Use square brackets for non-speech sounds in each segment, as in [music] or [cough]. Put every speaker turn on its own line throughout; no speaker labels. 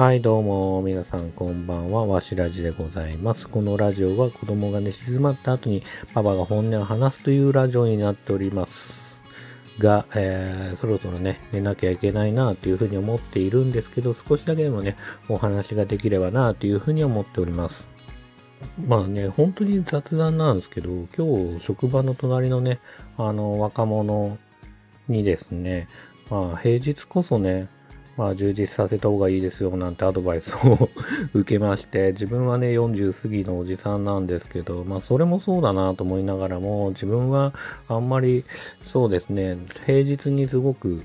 はい、どうも、皆さんこんばんは、わしらじでございます。このラジオは子供が寝静まった後にパパが本音を話すというラジオになっております。が、えー、そろそろね、寝なきゃいけないなというふうに思っているんですけど、少しだけでもね、お話ができればなというふうに思っております。まあね、本当に雑談なんですけど、今日職場の隣のね、あの、若者にですね、まあ平日こそね、まあ充実させた方がいいですよなんてアドバイスを受けまして、自分はね、40過ぎのおじさんなんですけど、まあそれもそうだなと思いながらも、自分はあんまりそうですね、平日にすごく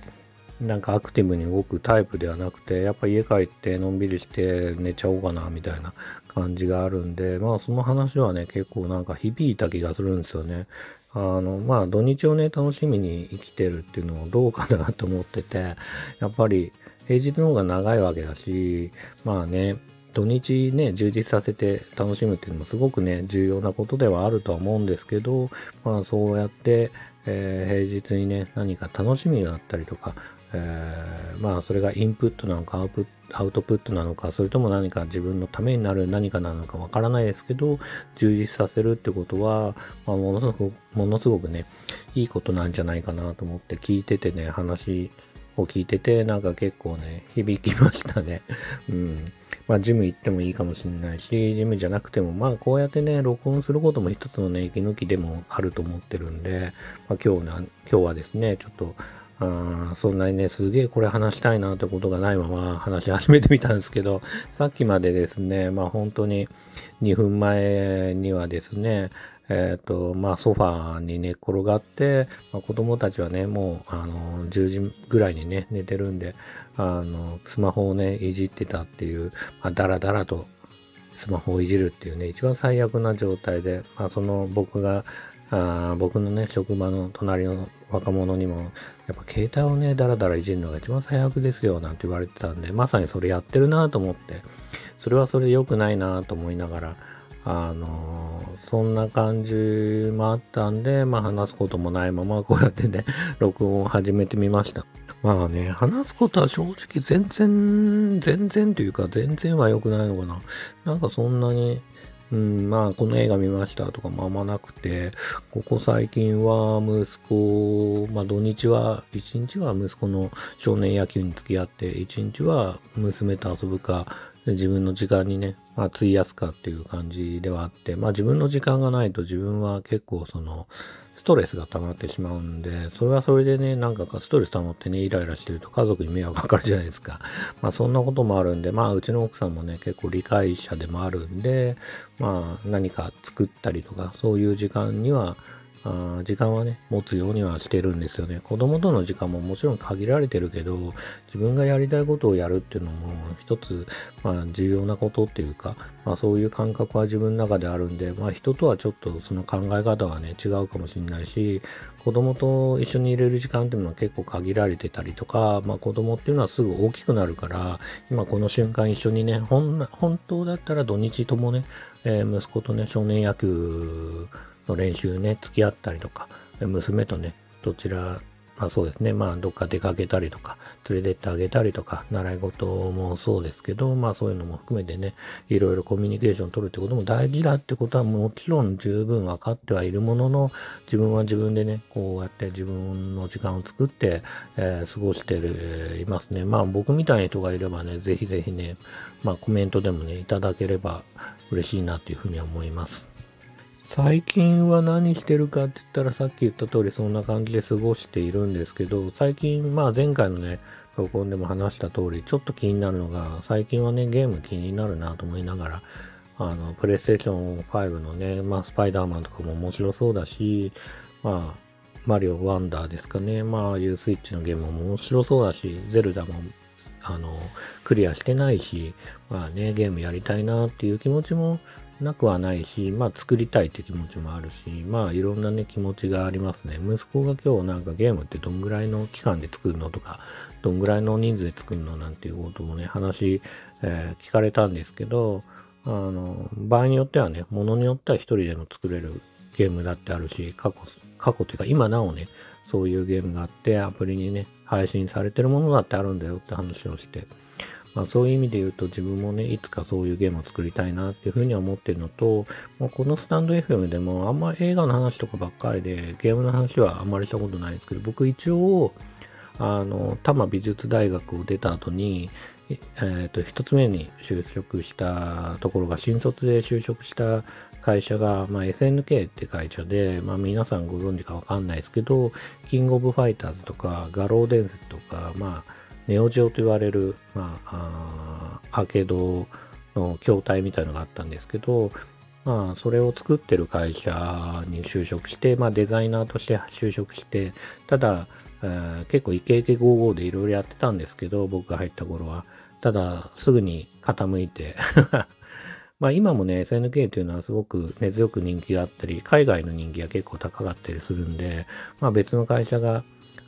なんかアクティブに動くタイプではなくて、やっぱ家帰ってのんびりして寝ちゃおうかなみたいな感じがあるんで、まあその話はね、結構なんか響いた気がするんですよね。あの、まあ土日をね、楽しみに生きてるっていうのもどうかなと思ってて、やっぱり平日の方が長いわけだし、まあね、土日ね、充実させて楽しむっていうのもすごくね、重要なことではあるとは思うんですけど、まあそうやって、えー平日にね、何か楽しみがあったりとか、えーまあそれがインプットなのかアウトプットなのか、それとも何か自分のためになる何かなのかわからないですけど、充実させるってことは、まあ、ものすごく、ものすごくね、いいことなんじゃないかなと思って聞いててね、話を聞いてて、なんか結構ね、響きましたね。[laughs] うん。まあ、ジム行ってもいいかもしれないし、ジムじゃなくても、まあ、こうやってね、録音することも一つのね、息抜きでもあると思ってるんで、まあ、今日な、今日はですね、ちょっと、あそんなにね、すげえこれ話したいなってことがないまま話し始めてみたんですけど、さっきまでですね、まあ本当に2分前にはですね、えっ、と、まあソファーに寝っ転がって、まあ、子供たちはね、もう、あの、10時ぐらいにね、寝てるんで、あの、スマホをね、いじってたっていう、まあ、だらだらとスマホをいじるっていうね、一番最悪な状態で、まあ、その僕が、あ僕のね、職場の隣の若者にも、やっぱ携帯をね、だらだらいじるのが一番最悪ですよ、なんて言われてたんで、まさにそれやってるなと思って、それはそれで良くないなと思いながら、あのそんな感じもあったんで、まあ話すこともないままこうやってね、[laughs] 録音を始めてみました。まあね、話すことは正直全然、全然というか全然は良くないのかな。なんかそんなに、うん、まあこの映画見ましたとかもあんまなくて、ここ最近は息子、まあ土日は、一日は息子の少年野球に付き合って、一日は娘と遊ぶか、自分の時間にね、まあ費やすかっていう感じではあって、まあ自分の時間がないと自分は結構その、ストレスが溜まってしまうんで、それはそれでね、なんかストレス溜まってね、イライラしてると家族に迷惑かかるじゃないですか。まあそんなこともあるんで、まあうちの奥さんもね、結構理解者でもあるんで、まあ何か作ったりとか、そういう時間には、あ時間はね、持つようにはしてるんですよね。子供との時間ももちろん限られてるけど、自分がやりたいことをやるっていうのも一つ、まあ重要なことっていうか、まあそういう感覚は自分の中であるんで、まあ人とはちょっとその考え方はね、違うかもしれないし、子供と一緒にいれる時間っていうのは結構限られてたりとか、まあ子供っていうのはすぐ大きくなるから、今この瞬間一緒にね、ほん本当だったら土日ともね、えー息子とね、少年野球の練習ね、付き合ったりとか、娘とね、どちら、まあそうですね、まあどっか出かけたりとか、連れてってあげたりとか、習い事もそうですけど、まあそういうのも含めてね、いろいろコミュニケーション取るってことも大事だってことはもちろん十分分かってはいるものの、自分は自分でね、こうやって自分の時間を作って、えー過ごしてる、いますね。まあ僕みたいな人がいればね、ぜひぜひね、まあコメントでもね、いただければ嬉しいなというふうに思います。最近は何してるかって言ったらさっき言った通りそんな感じで過ごしているんですけど、最近、まあ前回のね、録音でも話した通り、ちょっと気になるのが、最近はね、ゲーム気になるなと思いながら、あの、プレイステーション5のね、まあスパイダーマンとかも面白そうだし、まあ、マリオワンダーですかね、まあああいうスイッチのゲームも面白そうだし、ゼルダもあの、クリアしてないし、まあね、ゲームやりたいなっていう気持ちもなくはないし、まあ作りたいって気持ちもあるし、まあいろんなね、気持ちがありますね。息子が今日なんかゲームってどんぐらいの期間で作るのとか、どんぐらいの人数で作るのなんていうことをね、話、えー聞かれたんですけど、あの、場合によってはね、ものによっては一人でも作れるゲームだってあるし、過去、過去っていうか今なおね、そういうゲームがあって、アプリにね、配信されてるものだってあるんだよって話をして、まあ、そういう意味で言うと自分もね、いつかそういうゲームを作りたいなっていうふうには思ってるのと、まあ、このスタンド FM でもあんま映画の話とかばっかりで、ゲームの話はあんまりしたことないですけど、僕一応、あの、多摩美術大学を出た後に、えー、と、一つ目に就職したところが、新卒で就職した会社が、まあ、SNK って会社で、まあ、皆さんご存知かわかんないですけど、キングオブファイターズとか、画廊伝説とか、まあ、ネオジオと言われる、まあ、あアーケードの筐体みたいのがあったんですけど、まあ、それを作ってる会社に就職して、まあ、デザイナーとして就職して、ただ、えー、結構イケイケゴーゴーでいろいろやってたんですけど、僕が入った頃は。ただ、すぐに傾いて [laughs] まあ今もね、SNK というのはすごく根強く人気があったり、海外の人気が結構高かったりするんで、まあ別の会社が、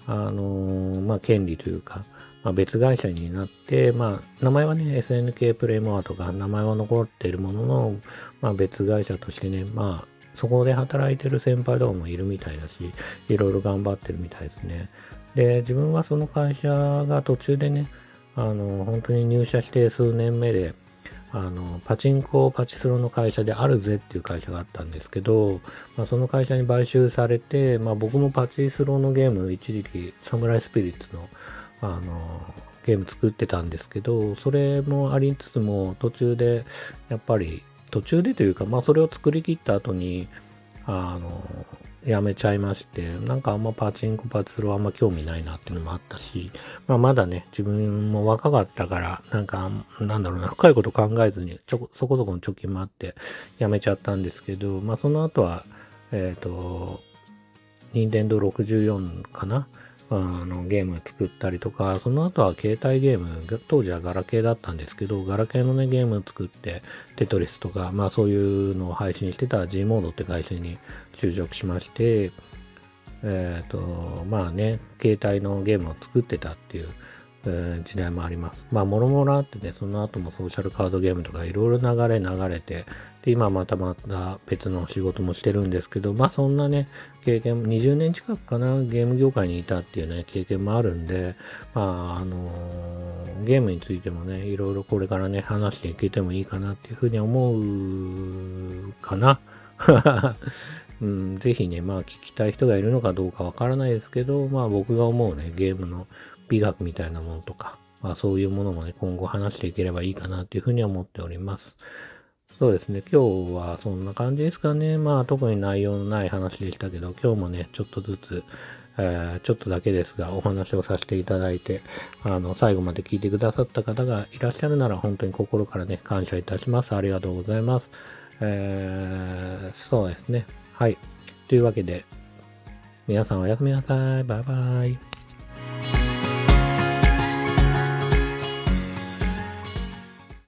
あのー、まあ権利というか、まあ、別会社になって、まあ名前はね、SNK プレイモアとか名前は残っているものの、まあ別会社としてね、まあそこで働いてる先輩とかもいるみたいだし、いろいろ頑張ってるみたいですね。で、自分はその会社が途中でね、あの、本当に入社して数年目で、あの、パチンコ、パチスロの会社であるぜっていう会社があったんですけど、まあ、その会社に買収されて、まあ、僕もパチスロのゲーム、一時期、サムライスピリッツの、あの、ゲーム作ってたんですけど、それもありつつも、途中で、やっぱり、途中でというか、まあ、それを作り切った後に、あの、やめちゃいまして、なんかあんまパチンコパチスロあんま興味ないなっていうのもあったし、まあまだね、自分も若かったから、なんか、なんだろうな、深いこと考えずに、ちょ、そこそこの貯金もあってやめちゃったんですけど、まあその後は、えっ、ー、と、任天堂64かなあのゲーム作ったりとか、その後は携帯ゲーム、当時はガラケーだったんですけど、ガラケーのね、ゲームを作って、テトリスとか、まあそういうのを配信してた G モードって会社に就職しまして、えっ、ー、と、まあね、携帯のゲームを作ってたっていう、時代もあります。まあ、もろもろあってね、その後もソーシャルカードゲームとかいろいろ流れ流れて、で、今またまた別の仕事もしてるんですけど、まあそんなね、経験、20年近くかな、ゲーム業界にいたっていうね、経験もあるんで、まあ、あのー、ゲームについてもね、いろいろこれからね、話していけてもいいかなっていうふうに思うかな。[laughs] うん、ぜひね、まあ聞きたい人がいるのかどうかわからないですけど、まあ僕が思うね、ゲームの美学みたいなものとか、まあそういうものもね、今後話していければいいかなっていうふうには思っております。そうですね。今日はそんな感じですかね。まあ特に内容のない話でしたけど、今日もね、ちょっとずつ、えー、ちょっとだけですが、お話をさせていただいて、あの、最後まで聞いてくださった方がいらっしゃるなら、本当に心からね、感謝いたします。ありがとうございます。えー、そうですね。はい。というわけで、皆さんおやすみなさい。バイバイ。